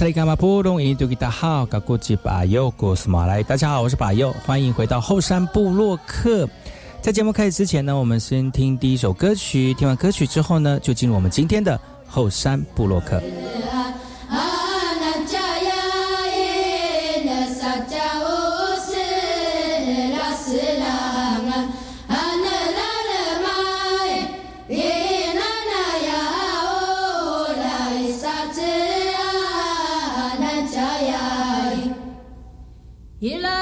大家好，我是巴佑，欢迎回到后山部落客。在节目开始之前呢，我们先听第一首歌曲。听完歌曲之后呢，就进入我们今天的后山部落客。Jaya. Ila.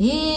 Yeah.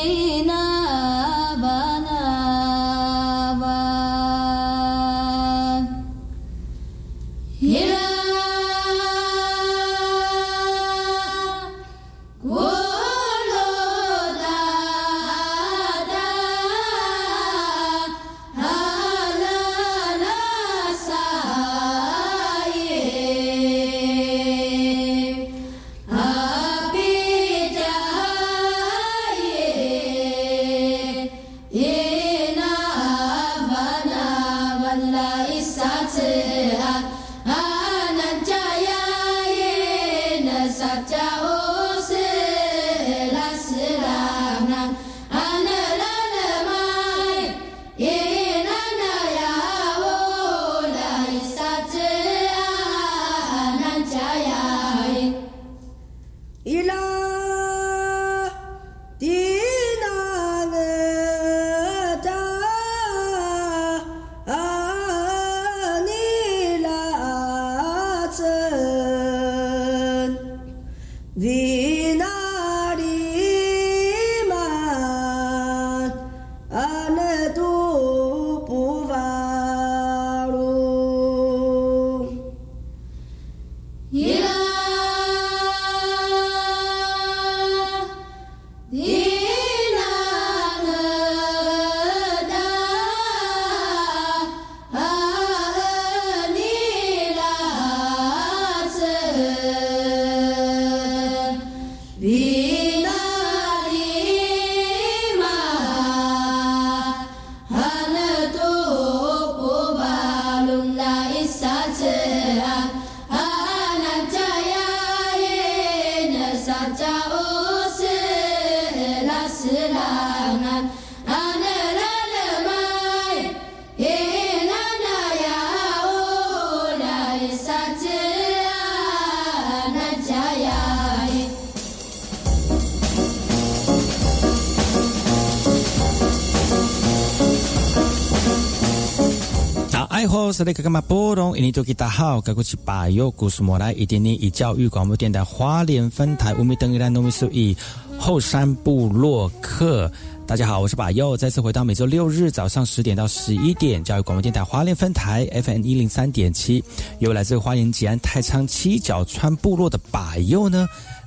个干嘛波动？印尼多吉大好，该过去把右故事莫来，一点点以教育广播电台花莲分台乌米登伊兰农米苏以后山部落客。大家好，我是把右，再次回到每周六日早上十点到十一点，教育广播电台花莲分台 FM 一零三点七，由来自花莲吉安太仓七角川部落的把右呢。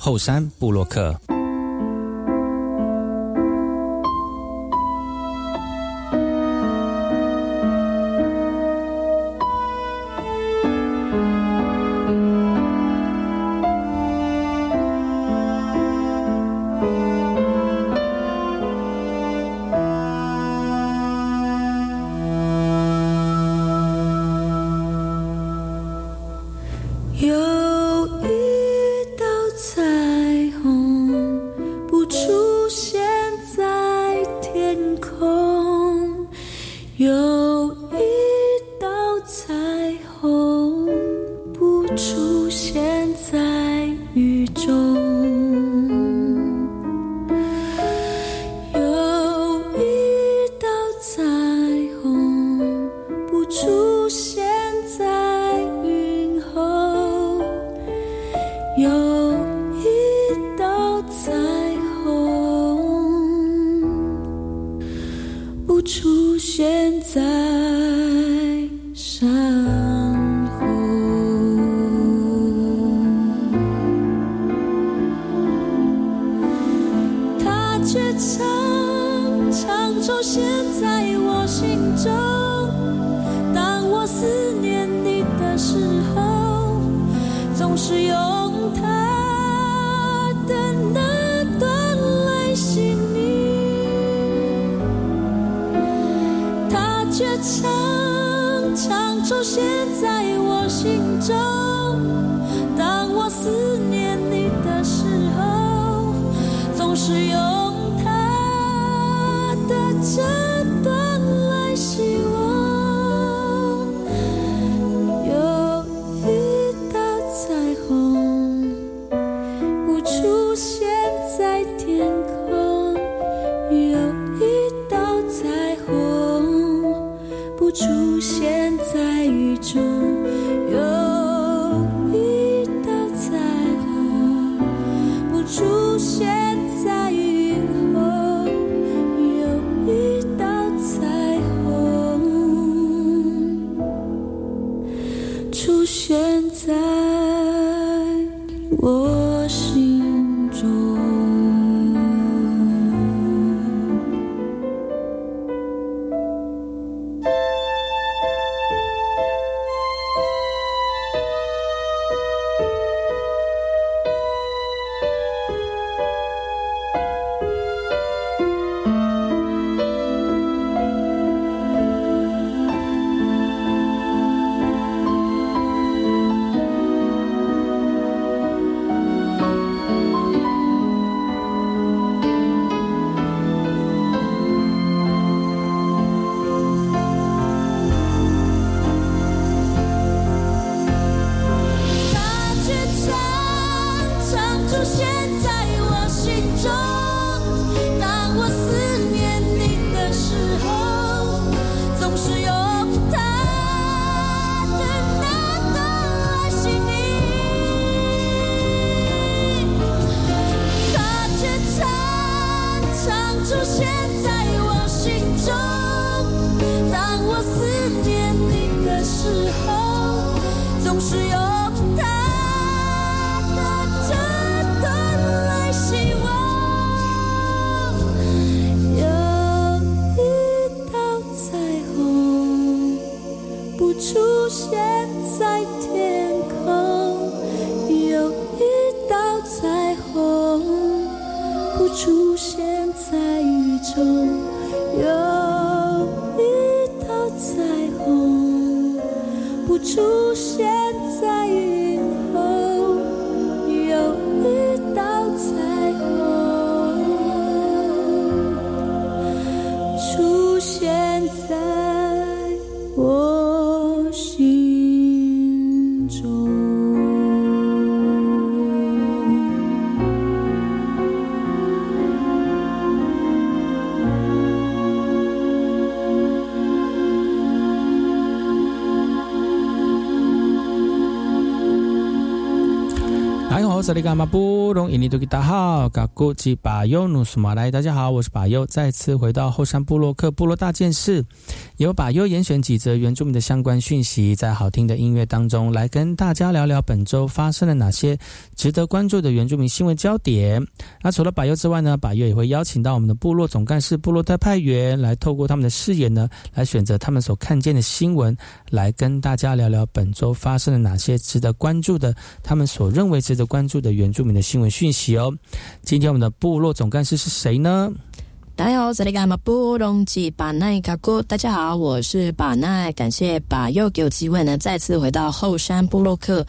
后山布洛克。这里干嘛不容易？你都给大好，嘎古吉巴尤努苏马来，大家好，我是巴尤，再次回到后山部落克部落大件事，由把优严选几则原住民的相关讯息，在好听的音乐当中来跟大家聊聊本周发生了哪些值得关注的原住民新闻焦点。那除了把优之外呢，把优也会邀请到我们的部落总干事、部落特派员来透过他们的视野呢，来选择他们所看见的新闻，来跟大家聊聊本周发生了哪些值得关注的，他们所认为值得关注。的原住民的新闻讯息哦。今天我们的部落总干事是谁呢？大家好，这里是马布隆吉巴奈卡古。大家好，我是巴奈。感谢巴又给我机会呢，再次回到后山部落克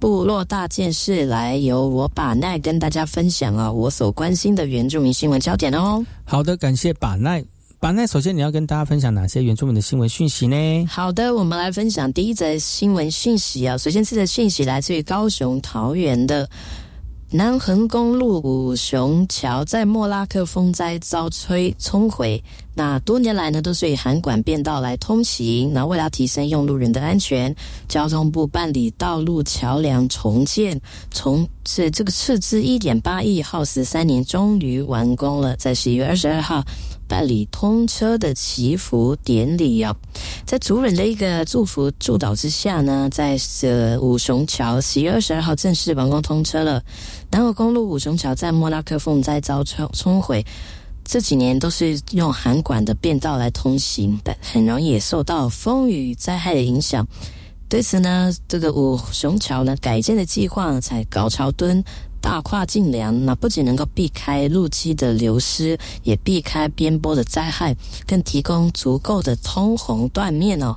部落大件事，来由我把奈跟大家分享啊，我所关心的原住民新闻焦点哦。好的，感谢巴奈。把奈，首先你要跟大家分享哪些原住民的新闻讯息呢？好的，我们来分享第一则新闻讯息啊。首先，这则讯息来自于高雄桃园的南横公路五雄桥，在莫拉克风灾遭摧冲毁。那多年来呢，都是以涵管变道来通行。那为了提升用路人的安全，交通部办理道路桥梁重建，从是这个斥资一点八亿，耗时三年，终于完工了，在十一月二十二号。办理通车的祈福典礼啊，在族人的一个祝福祝祷之下呢，在这五雄桥十月二十二号正式完工通车了。南河公路五雄桥在莫拉克风灾遭冲冲毁，这几年都是用涵管的便道来通行，但很容易受到风雨灾害的影响。对此呢，这个五雄桥呢改建的计划才高潮墩。大跨进梁，那不仅能够避开路基的流失，也避开边坡的灾害，更提供足够的通红断面哦。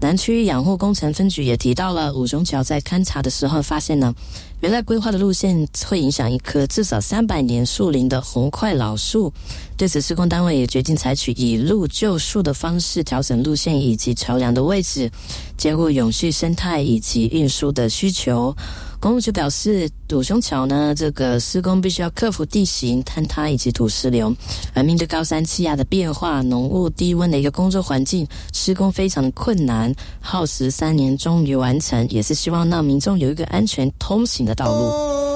南区养护工程分局也提到了五中桥在勘察的时候发现呢，原来规划的路线会影响一棵至少三百年树龄的红块老树。对此，施工单位也决定采取以路救树的方式调整路线以及桥梁的位置，兼顾永续生态以及运输的需求。公路局表示，堵胸桥呢，这个施工必须要克服地形坍塌以及土石流，而面对高山气压的变化、浓雾低温的一个工作环境，施工非常的困难，耗时三年终于完成，也是希望让民众有一个安全通行的道路。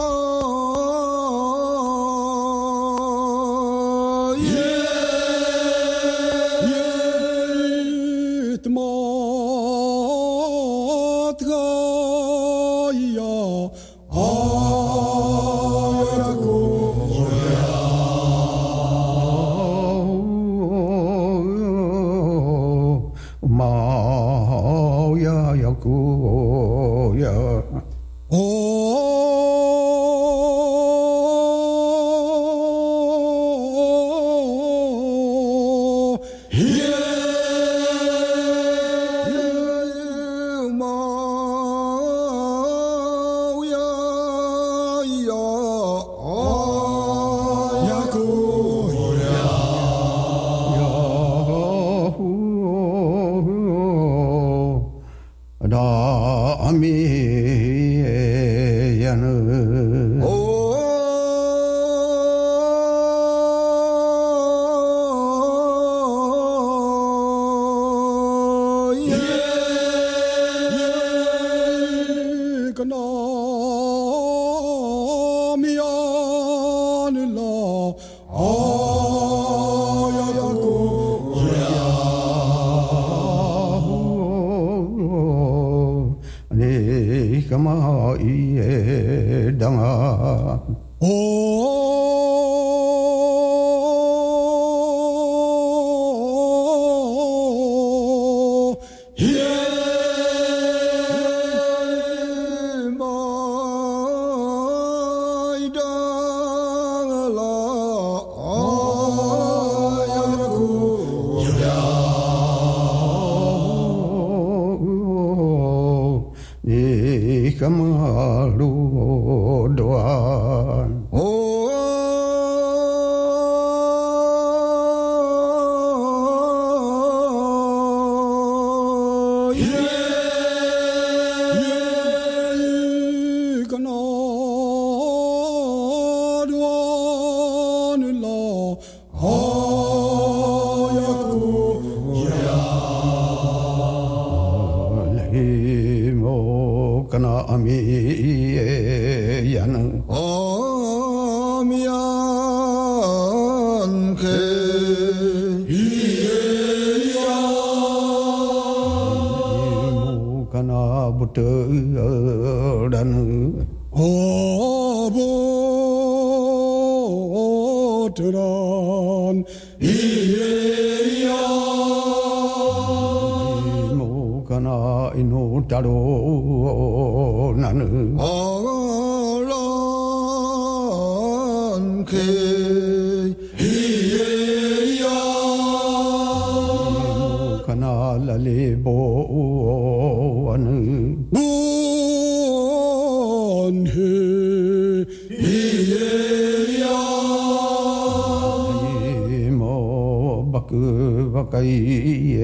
bakaiela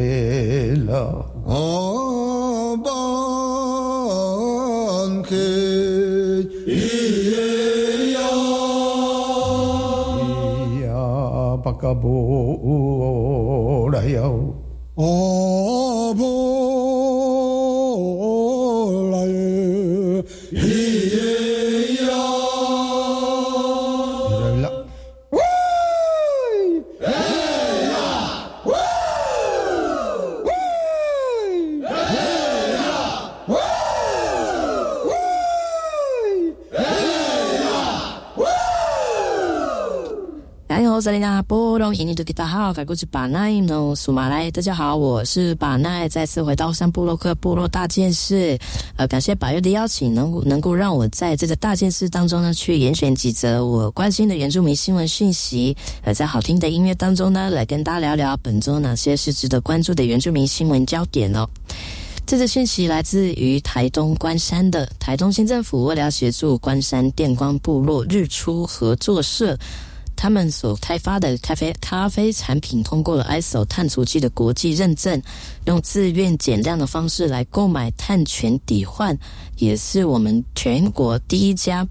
o iya iya pakabo o 呢，波隆印尼的大家好，改过去巴奈呢，苏马来，大家好，我是巴奈，再次回到山部落克部落大件事，呃，感谢百月的邀请，能能够让我在这个大件事当中呢，去严选几则我关心的原住民新闻讯息，呃，在好听的音乐当中呢，来跟大家聊聊本周哪些是值得关注的原住民新闻焦点哦。这则讯息来自于台东关山的台东县政府，为了协助关山电光部落日出合作社。他们所开发的咖啡咖啡产品通过了 ISO 碳足迹的国际认证，用自愿减量的方式来购买碳权抵换，也是我们全国第一家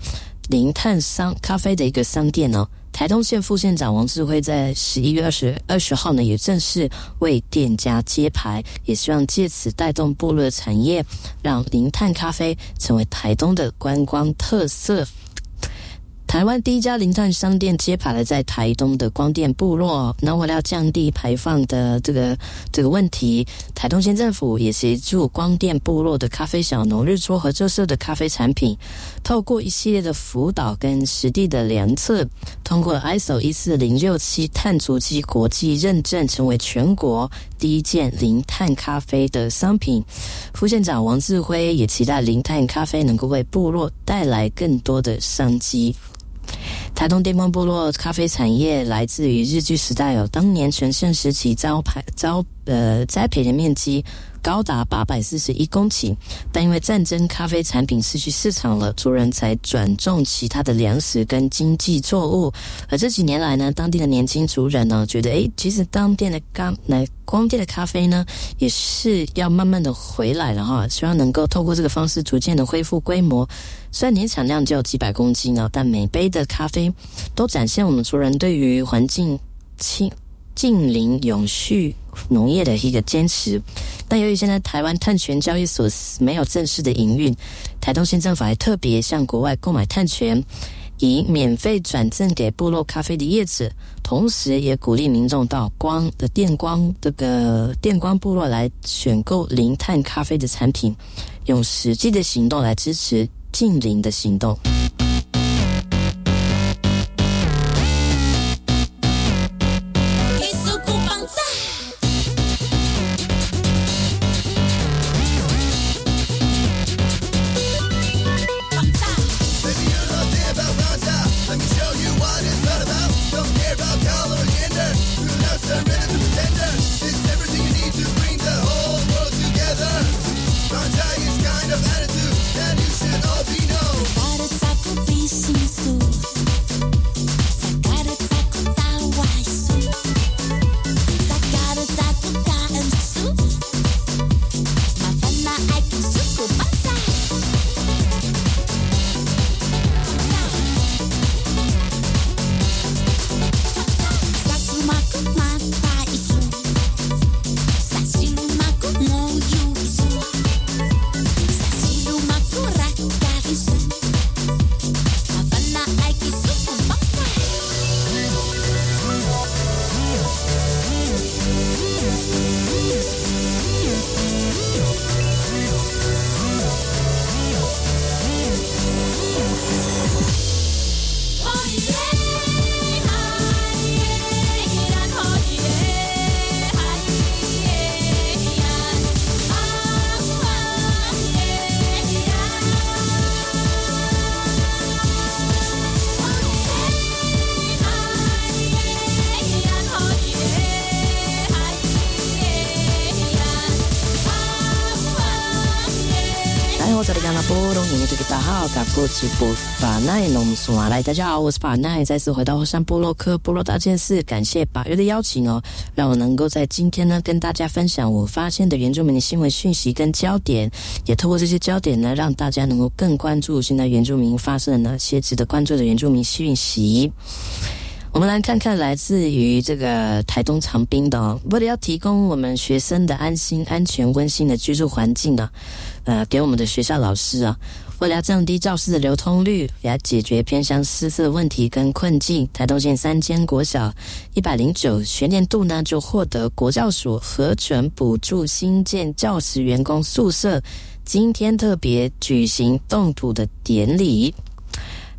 零碳商咖啡的一个商店哦。台东县副县长王志辉在十一月二十二十号呢，也正式为店家揭牌，也希望借此带动部落产业，让零碳咖啡成为台东的观光特色。台湾第一家零碳商店揭牌了在台东的光电部落。那为了降低排放的这个这个问题，台东县政府也协助光电部落的咖啡小农日出合作社的咖啡产品，透过一系列的辅导跟实地的量测，通过 ISO 一四零六七碳足迹国际认证，成为全国第一件零碳咖啡的商品。副县长王志辉也期待零碳咖啡能够为部落带来更多的商机。台东电光部落咖啡产业来自于日据时代哦，当年全盛时期招牌招呃栽培的面积高达八百四十一公顷，但因为战争，咖啡产品失去市场了，族人才转种其他的粮食跟经济作物。而这几年来呢，当地的年轻族人呢，觉得诶，其实当店的咖来光店的咖啡呢，也是要慢慢的回来了哈，希望能够透过这个方式逐渐的恢复规模。虽然年产量只有几百公斤呢，但每杯的咖啡都展现我们族人对于环境清近邻永续农业的一个坚持。但由于现在台湾碳权交易所没有正式的营运，台东县政府还特别向国外购买碳权，以免费转赠给部落咖啡的叶子，同时也鼓励民众到光的电光这个电光部落来选购零碳咖啡的产品，用实际的行动来支持。近邻的行动。号，嘎过去不法奈农苏啊！来，大家好，我是法奈，再次回到火山波洛克波洛大件事，感谢八月的。邀请哦，让我能够在今天呢跟大家分享我发现的。原住民的新闻讯息跟焦点，也透过这些焦点呢，让大家能够更关注现在原住民发生了哪些值得关注的。原住民讯息。我们来看看来自于这个台东长滨的，为了要提供我们学生的。安心、安全、温馨的。居住环境呢，呃，给我们的学校老师啊，为了降低教室的流通率，也解决偏乡师资的问题跟困境，台东县三间国小一百零九学年度呢，就获得国教所核准补助新建教师员工宿舍，今天特别举行动土的典礼。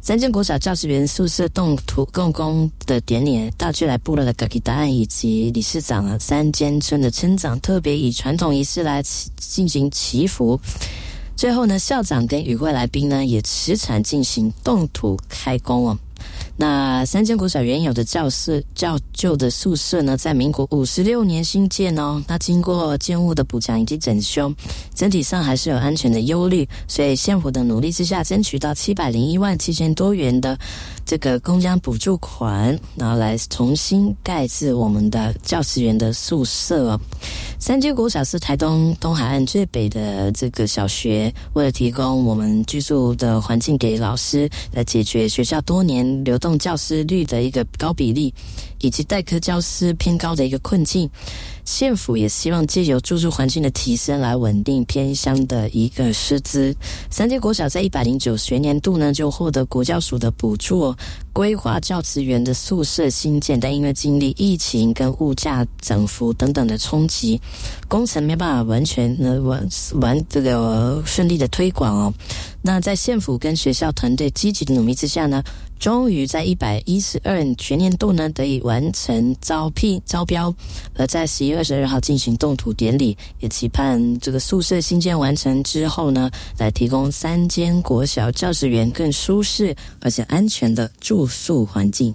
三间国小教职员宿舍动土动工的典礼，大巨来部落的格吉答案以及理事长啊，三间村的村长特别以传统仪式来进行祈福。最后呢，校长跟与会来宾呢也持产进行动土开工哦。那三间国小原有的教室较旧的宿舍呢，在民国五十六年新建哦。那经过建物的补强以及整修，整体上还是有安全的忧虑。所以县府的努力之下，争取到七百零一万七千多元的这个公家补助款，然后来重新盖制我们的教师员的宿舍。三间国小是台东东海岸最北的这个小学，为了提供我们居住的环境给老师，来解决学校多年流动教师率的一个高比例，以及代课教师偏高的一个困境。县府也希望借由住宿环境的提升，来稳定偏乡的一个师资。三间国小在一百零九学年度呢，就获得国教署的补助，规划教职员的宿舍新建，但因为经历疫情跟物价涨幅等等的冲击，工程没办法完全呢完完这个顺利的推广哦。那在县府跟学校团队积极的努力之下呢？终于在一百一十二全年度呢得以完成招聘招标，而在十一月二十二号进行动土典礼，也期盼这个宿舍新建完成之后呢，来提供三间国小教职员更舒适而且安全的住宿环境。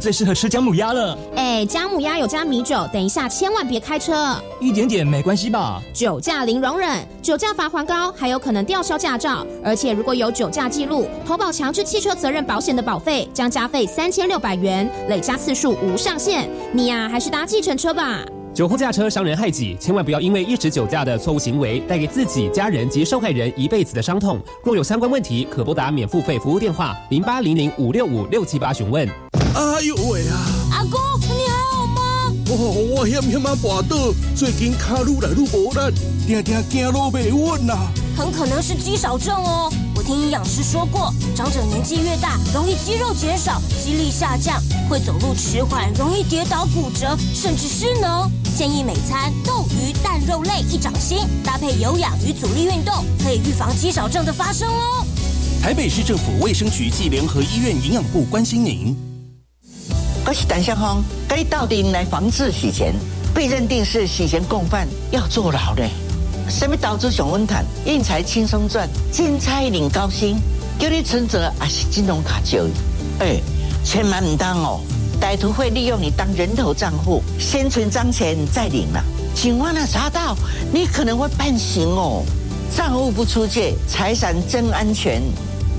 最适合吃姜母鸭了。哎，姜母鸭有加米酒，等一下千万别开车。一点点没关系吧？酒驾零容忍，酒驾罚款高，还有可能吊销驾照。而且如果有酒驾记录，投保强制汽车责任保险的保费将加费三千六百元，累加次数无上限。你呀，还是搭计程车吧。酒后驾车伤人害己，千万不要因为一时酒驾的错误行为，带给自己、家人及受害人一辈子的伤痛。若有相关问题，可拨打免付费服务电话零八零零五六五六七八询问。哎呦喂啊！阿公，你还好吗？哦，我险险啊跋倒，最近脚愈来愈无力，定定走路袂稳啦。很可能是肌少症哦。我听营养师说过，长者年纪越大，容易肌肉减少，肌力下降，会走路迟缓，容易跌倒骨折，甚至失能。建议每餐豆、鱼、蛋、肉类一掌心，搭配有氧与阻力运动，可以预防肌少症的发生哦。台北市政府卫生局暨联合医院营养部关心您。我是胆相方，该到底来防治洗钱？被认定是洗钱共犯，要坐牢嘞？什么导致熊温坦印财轻松赚，金财领高薪，叫你存折还是金融卡交易？哎，千万唔当哦！歹徒会利用你当人头账户，先存脏钱再领了。警方呢查到，你可能会判刑哦。账户不出借，财产真安全。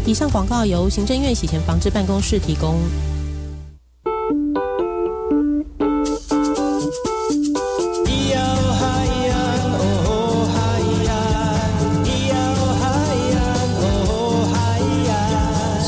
以上广告由行政院洗钱防治办公室提供。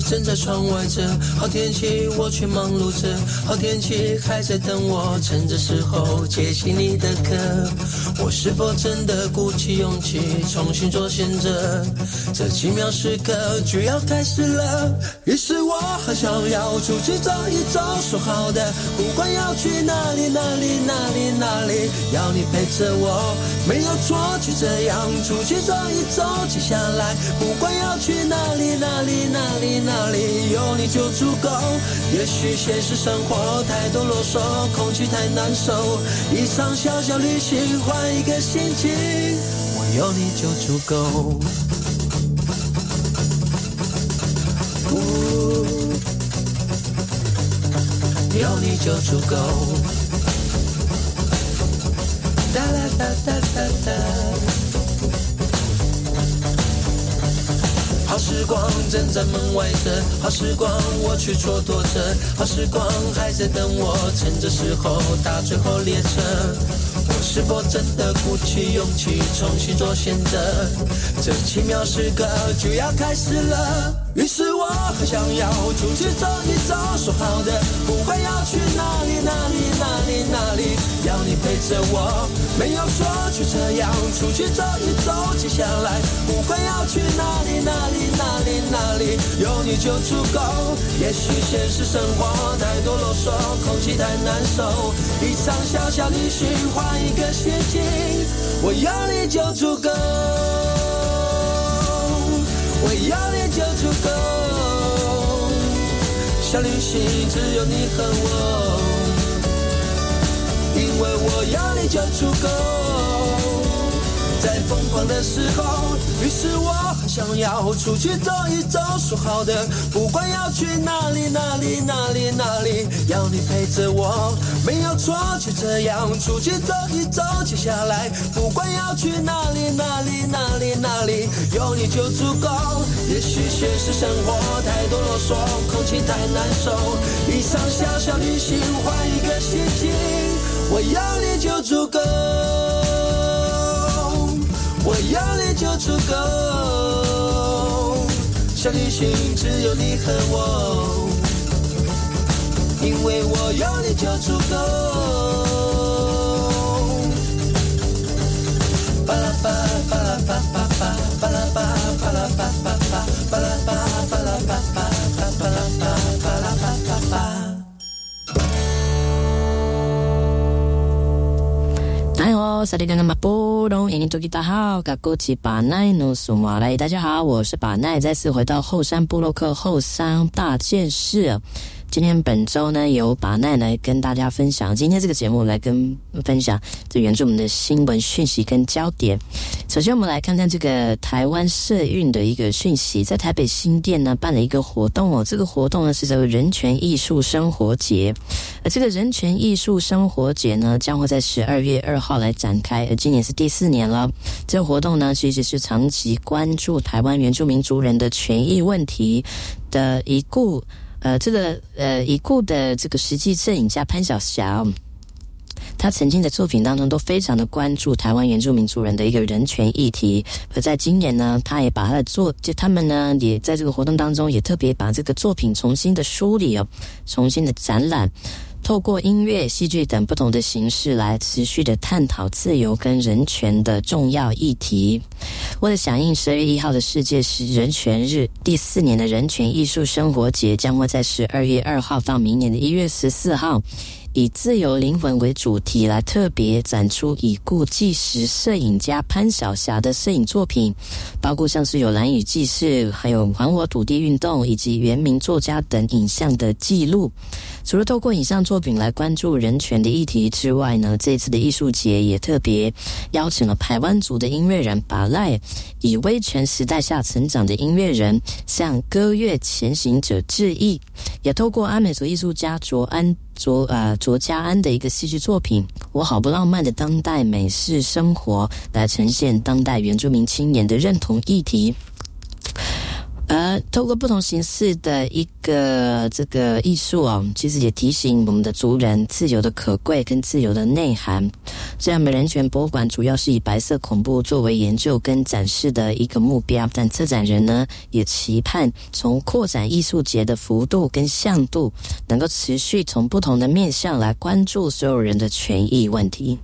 正在窗外着，好天气我却忙碌着，好天气还在等我，趁着时候接起你的歌。我是否真的鼓起勇气重新做选择？这奇妙时刻就要开始了，于是我很想要出去走一走，说好的，不管要去哪里哪里哪里哪里，要你陪着我，没有错，就这样出去走一走，接下来不管要去哪里哪里哪里哪。里有你就足够。也许现实生活太多啰嗦，空气太难受。一场小小旅行，一个心情，我有你就足够。有你就足够。哒啦哒哒哒哒。好时光正在门外等，好时光我却蹉跎着，好时光还在等我，趁这时候搭最后列车。是否真的鼓起勇气重新做选择？这奇妙时刻就要开始了。于是我很想要出去走一走，说好的不管要去哪里哪里哪里哪里，要你陪着我，没有说，就这样出去走一走。接下来不管要去哪里哪里。哪里哪里有你就足够。也许现实生活太多啰嗦，空气太难受。一场小小旅行，换一个心情，我有你就足够。我要你就足够。小旅行只有你和我，因为我要你就足够。在疯狂的时候，于是我想要出去走一走。说好的，不管要去哪里哪里哪里哪里，要你陪着我，没有错。就这样出去走一走，接下来不管要去哪里哪里哪里哪里，有你就足够。也许现实生活太多啰嗦，空气太难受，一场小小旅行换一个心情，我有你就足够。我有你就足够，小旅行只有你和我，因为我。有你就足够。巴拉巴萨利马波隆，印尼多吉达好，嘎古奇巴奈努苏马来，大家好，我是巴奈，再次回到后山布洛克后山大件事。今天本周呢，由把奈来跟大家分享。今天这个节目来跟分享这原著我们的新闻讯息跟焦点。首先，我们来看看这个台湾社运的一个讯息，在台北新店呢办了一个活动哦。这个活动呢是叫做人权艺术生活节。而这个人权艺术生活节呢，将会在十二月二号来展开。而今年是第四年了。这个活动呢，其实是长期关注台湾原住民族人的权益问题的一故。呃，这个呃，已故的这个实际摄影家潘晓霞，他曾经的作品当中都非常的关注台湾原住民族人的一个人权议题。而在今年呢，他也把他的作，就他们呢，也在这个活动当中也特别把这个作品重新的梳理哦，重新的展览。透过音乐、戏剧等不同的形式来持续的探讨自由跟人权的重要议题。为了响应十二月一号的世界是人权日，第四年的人权艺术生活节将会在十二月二号到明年的一月十四号，以自由灵魂为主题来特别展出已故纪实摄影家潘晓霞的摄影作品，包括像是有蓝雨记事、还有还我土地运动以及原名作家等影像的记录。除了透过影像作品来关注人权的议题之外呢，这次的艺术节也特别邀请了台湾族的音乐人巴赖，以威权时代下成长的音乐人向歌乐前行者致意，也透过阿美族艺术家卓安卓呃卓家安的一个戏剧作品《我好不浪漫的当代美式生活》来呈现当代原住民青年的认同议题。而透过不同形式的一个这个艺术哦，其实也提醒我们的族人自由的可贵跟自由的内涵。虽然我们人权博物馆主要是以白色恐怖作为研究跟展示的一个目标，但策展人呢也期盼从扩展艺术节的幅度跟向度，能够持续从不同的面向来关注所有人的权益问题。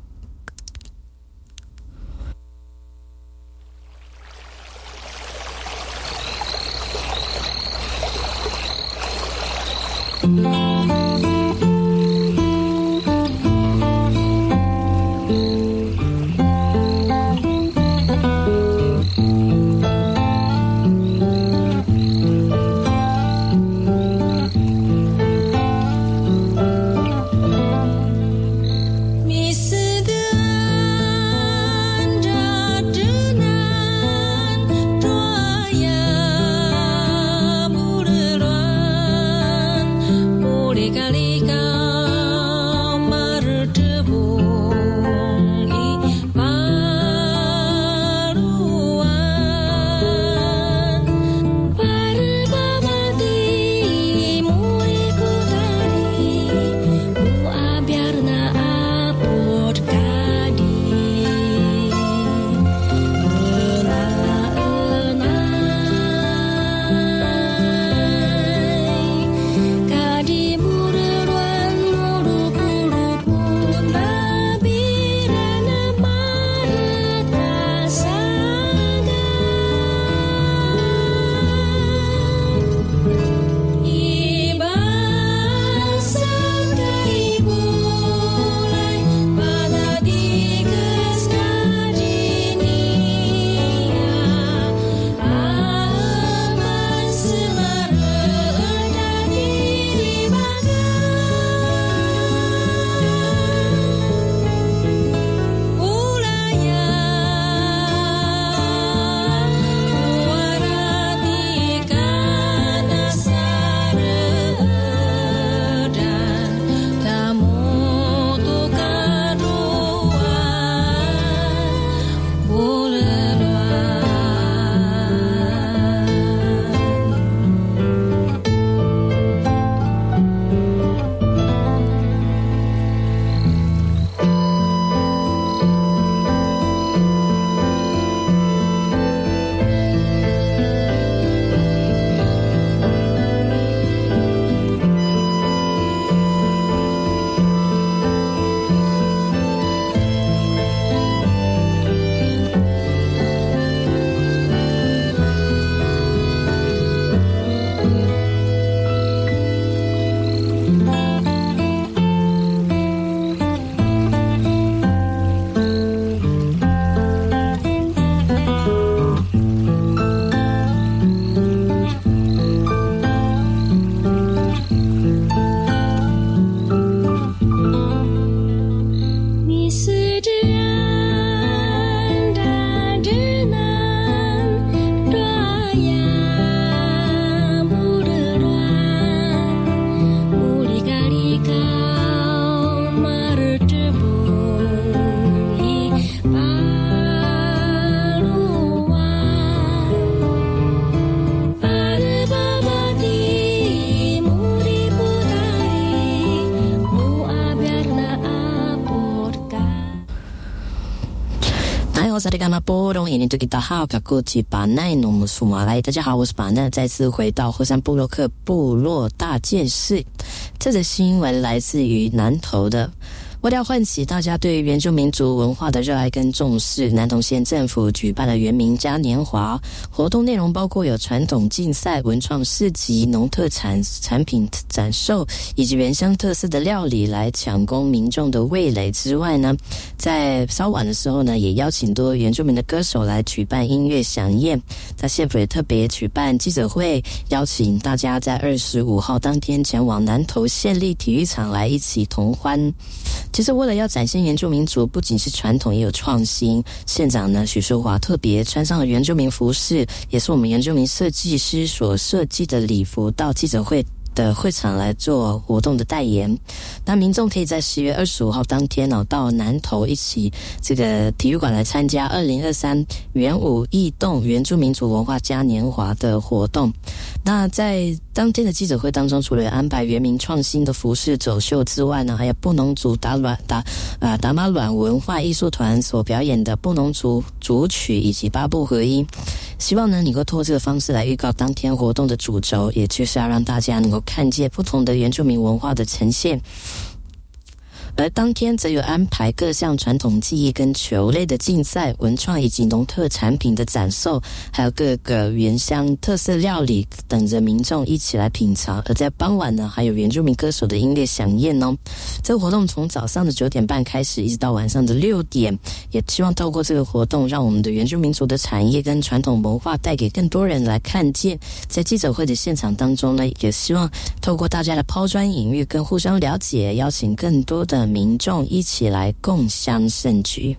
大家好，我是巴奈，再次回到火山布洛克部落大件事。这则新闻来自于南投的为了唤起大家对原住民族文化的热爱跟重视，南投县政府举办了原民嘉年华活动，内容包括有传统竞赛、文创市集、农特产产品展售，以及原乡特色的料理来抢攻民众的味蕾之外呢，在稍晚的时候呢，也邀请多原住民的歌手来举办音乐响宴。在县府也特别举办记者会，邀请大家在二十五号当天前往南投县立体育场来一起同欢。其实，为了要展现原住民族不仅是传统，也有创新，县长呢许淑华特别穿上了原住民服饰，也是我们原住民设计师所设计的礼服，到记者会。的会场来做活动的代言，那民众可以在十月二十五号当天哦，到南投一起这个体育馆来参加二零二三元武异动原住民族文化嘉年华的活动。那在当天的记者会当中，除了安排原民创新的服饰走秀之外呢，还有布农族达卵达啊达马卵文化艺术团所表演的布农族主曲以及八部合音。希望呢，能够通过这个方式来预告当天活动的主轴，也就是要让大家能够看见不同的原住民文化的呈现。而当天则有安排各项传统技艺跟球类的竞赛、文创以及农特产品的展售，还有各个原乡特色料理，等着民众一起来品尝。而在傍晚呢，还有原住民歌手的音乐响宴哦。这个活动从早上的九点半开始，一直到晚上的六点，也希望透过这个活动，让我们的原住民族的产业跟传统文化带给更多人来看见。在记者会的现场当中呢，也希望透过大家的抛砖引玉跟互相了解，邀请更多的。民众一起来共襄盛举。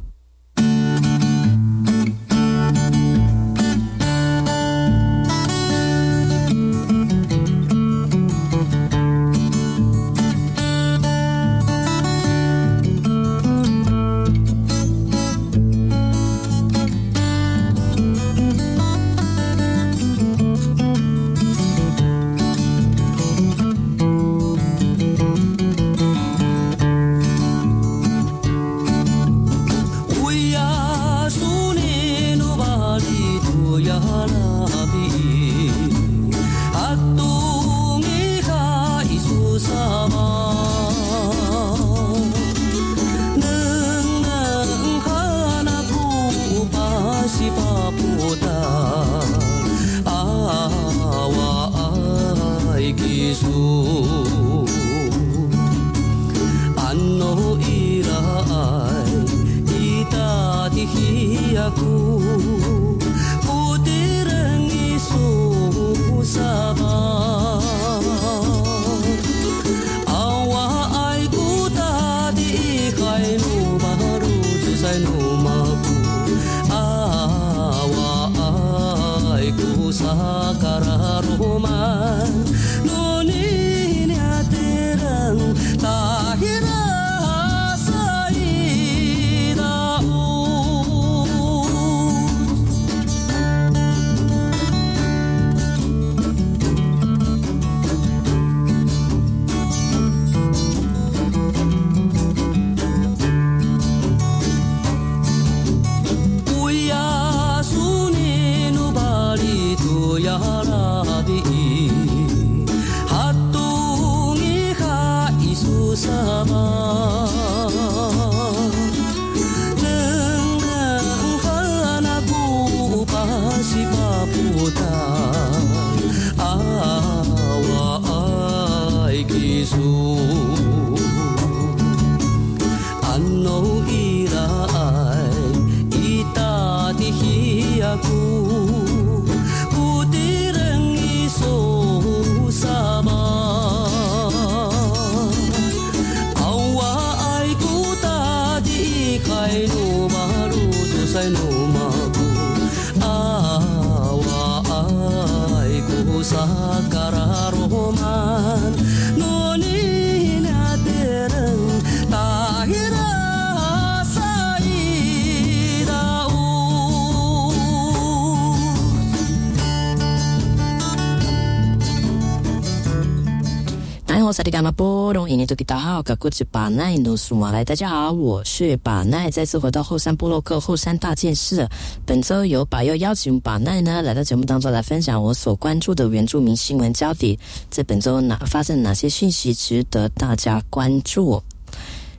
萨利伽马波隆，印尼多吉达好，噶古吉巴奈努苏马来，大家好，我是巴奈，再次回到后山部落克后山大件事。本周由巴又邀请巴奈呢来到节目当中来分享我所关注的原住民新闻焦点。在本周哪发生哪些讯息值得大家关注？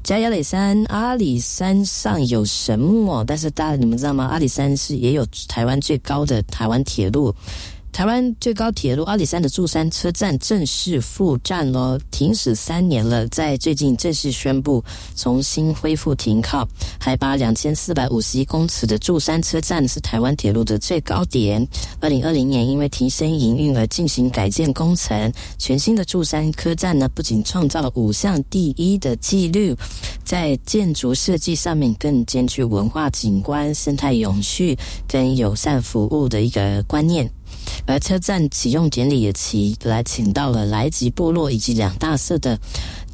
加亚里山，阿里山上有什么？但是大家你们知道吗？阿里山是也有台湾最高的台湾铁路。台湾最高铁路阿里山的柱山车站正式复站了，停驶三年了，在最近正式宣布重新恢复停靠。海拔两千四百五十一公尺的柱山车站是台湾铁路的最高点。二零二零年因为提升营运而进行改建工程，全新的柱山科站呢，不仅创造了五项第一的纪录，在建筑设计上面更兼具文化景观、生态永续跟友善服务的一个观念。而车站启用典礼也起来，请到了莱吉部落以及两大社的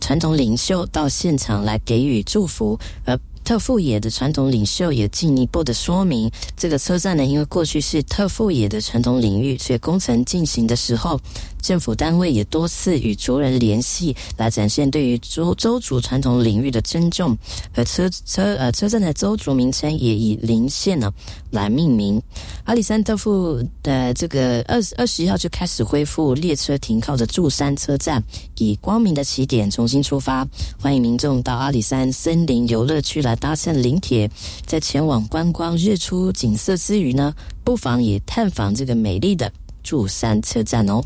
传统领袖到现场来给予祝福，而。特富野的传统领袖也进一步的说明，这个车站呢，因为过去是特富野的传统领域，所以工程进行的时候，政府单位也多次与族人联系，来展现对于周周族传统领域的尊重。而车车呃车站的周族名称也以林县呢来命名。阿里山特富的这个二二十一号就开始恢复列车停靠的柱山车站，以光明的起点重新出发，欢迎民众到阿里山森林游乐区来。搭乘临铁，在前往观光日出景色之余呢，不妨也探访这个美丽的柱山车站哦。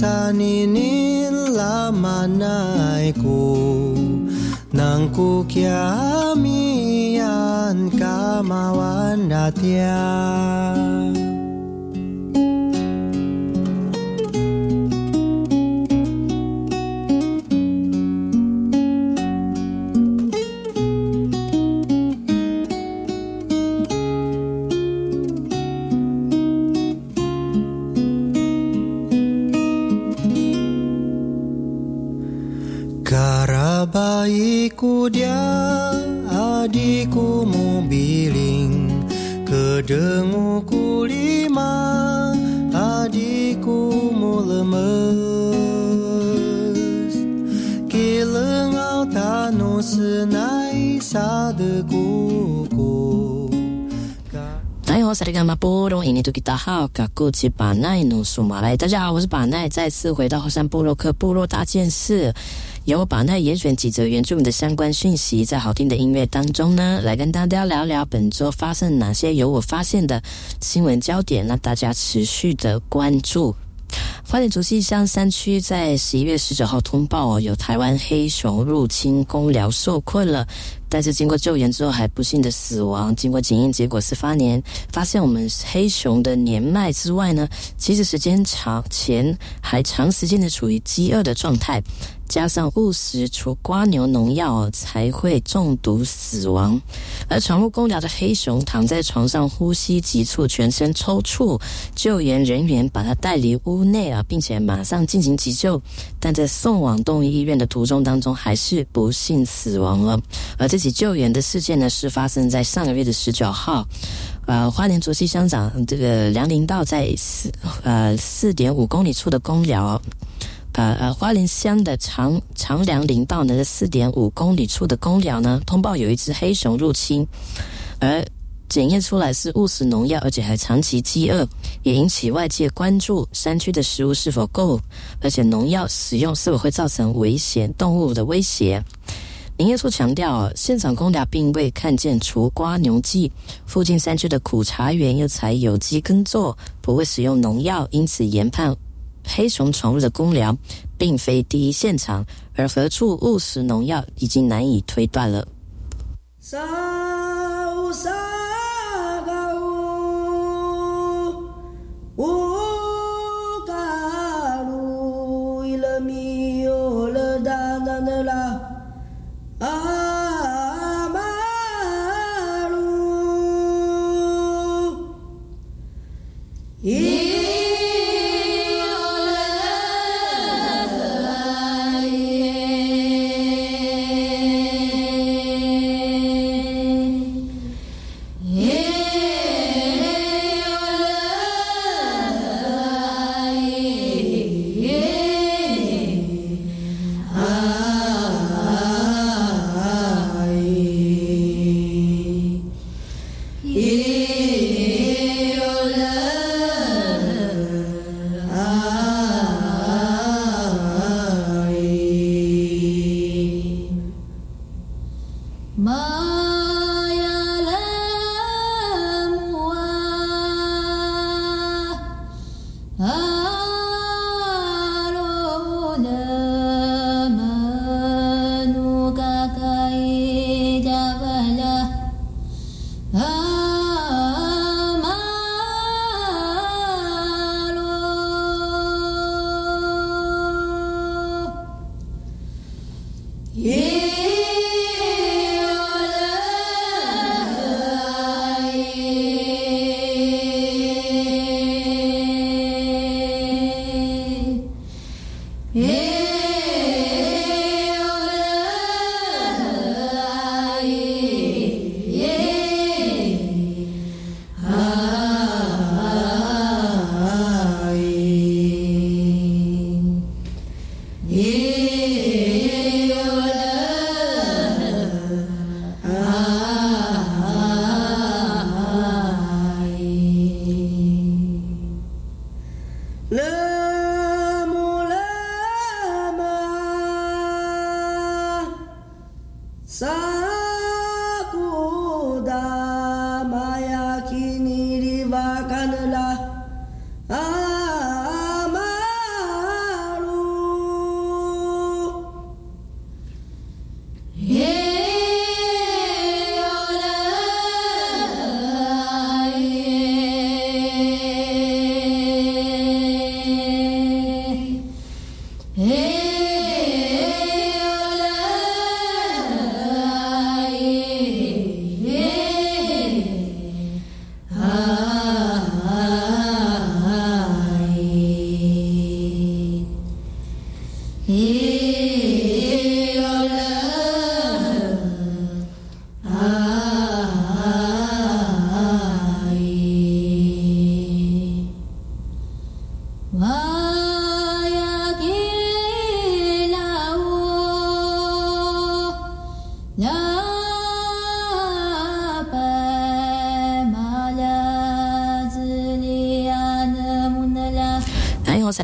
saninin lamanai ko, nang ku kamawan. Adikku mobiling Kedenguku lima adikku mu lemes Kilengau tanu senai sadekuku 大家好，萨利干马波隆，印尼土吉达好，嘎古吉巴奈努苏马来。大家好，我是巴奈，再次回到后山部落克部落大件事。由我把那严选几则原住民的相关讯息，在好听的音乐当中呢，来跟大家聊聊本周发生哪些由我发现的新闻焦点，让大家持续的关注。花莲竹溪乡山区在十一月十九号通报哦，有台湾黑熊入侵公寮受困了，但是经过救援之后还不幸的死亡。经过检验结果是发年，发现我们黑熊的年迈之外呢，其实时间长前还长时间的处于饥饿的状态。加上误食除瓜牛农药，才会中毒死亡。而闯入公寮的黑熊躺在床上，呼吸急促，全身抽搐。救援人员把他带离屋内啊。并且马上进行急救，但在送往动物医院的途中当中，还是不幸死亡了。而这起救援的事件呢，是发生在上个月的十九号。呃，花莲卓溪乡长这个梁林道在四呃四点五公里处的公寮，呃呃花莲乡的长长梁林道呢，四点五公里处的公寮呢，通报有一只黑熊入侵，而检验出来是误食农药，而且还长期饥饿，也引起外界关注山区的食物是否够，而且农药使用是否会造成危险动物的威胁。林业处强调，现场公寮并未看见除瓜牛剂，附近山区的苦茶园又采有机耕作，不会使用农药，因此研判黑熊闯入的公粮并非第一现场，而何处误食农药已经难以推断了。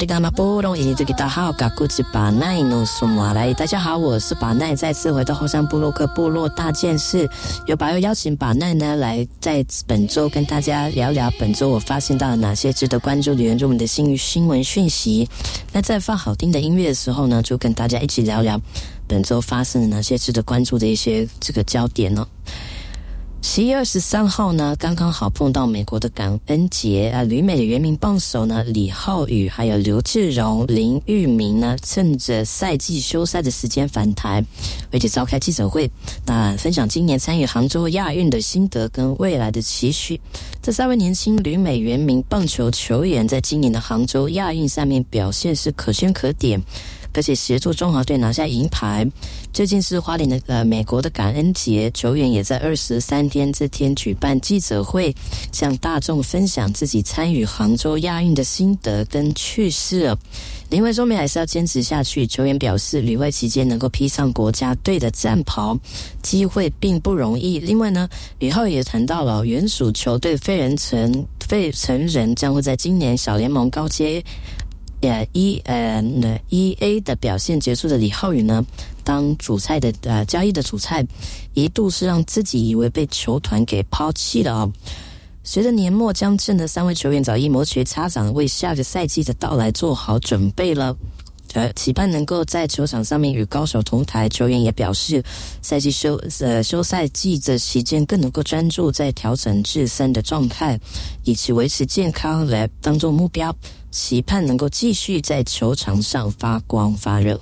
大，家好，我是巴奈，再次回到后山部落克部落大件事，有把又邀请巴奈。呢来在本周跟大家聊聊本周我发现到了哪些值得关注的原住民的新新闻讯息。那在放好听的音乐的时候呢，就跟大家一起聊聊本周发生的哪些值得关注的一些这个焦点呢？七月二十三号呢，刚刚好碰到美国的感恩节啊，旅美的原名棒手呢李浩宇还有刘志荣、林玉明呢，趁着赛季休赛的时间返台，而且召开记者会，那分享今年参与杭州亚运的心得跟未来的期许。这三位年轻旅美原名棒球球员，在今年的杭州亚运上面表现是可圈可点。而且协助中华队拿下银牌。最近是花莲的呃美国的感恩节，球员也在二十三天这天举办记者会，向大众分享自己参与杭州亚运的心得跟趣事。林伟忠明还是要坚持下去。球员表示，旅外期间能够披上国家队的战袍，机会并不容易。另外呢，吕浩也谈到了原属球队费仁成费城人将会在今年小联盟高阶。呃，一呃，E A 的表现结束的李浩宇呢，当主菜的呃交易的主菜，一度是让自己以为被球团给抛弃了啊。随着年末将近的三位球员早已摩拳擦掌，为下个赛季的到来做好准备了。呃，期盼能够在球场上面与高手同台。球员也表示，赛季休呃休赛季的期间更能够专注在调整自身的状态，以及维持健康来当做目标。期盼能够继续在球场上发光发热。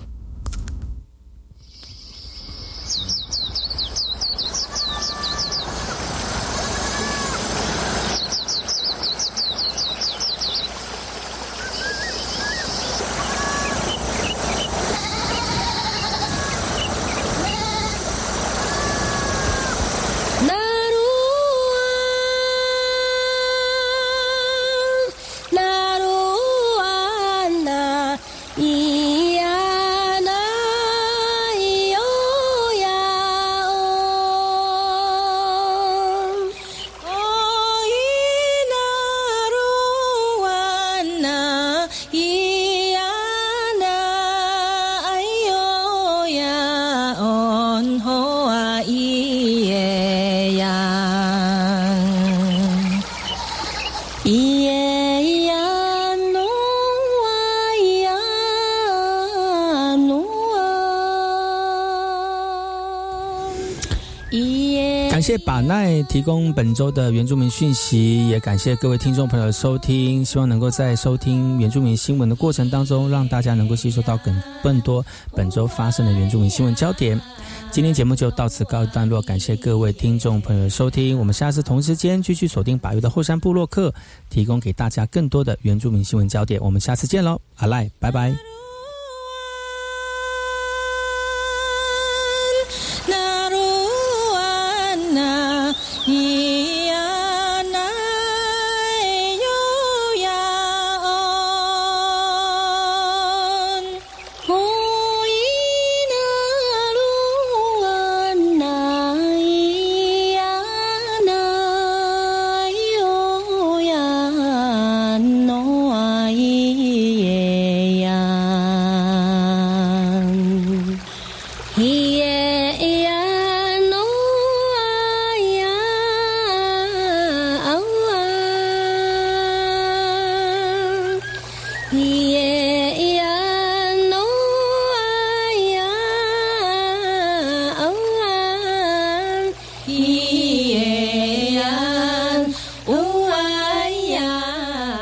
谢把奈提供本周的原住民讯息，也感谢各位听众朋友的收听。希望能够在收听原住民新闻的过程当中，让大家能够吸收到更更多本周发生的原住民新闻焦点。今天节目就到此告一段落，感谢各位听众朋友的收听。我们下次同时间继续锁定百越的后山部落客，提供给大家更多的原住民新闻焦点。我们下次见喽，阿赖，拜拜。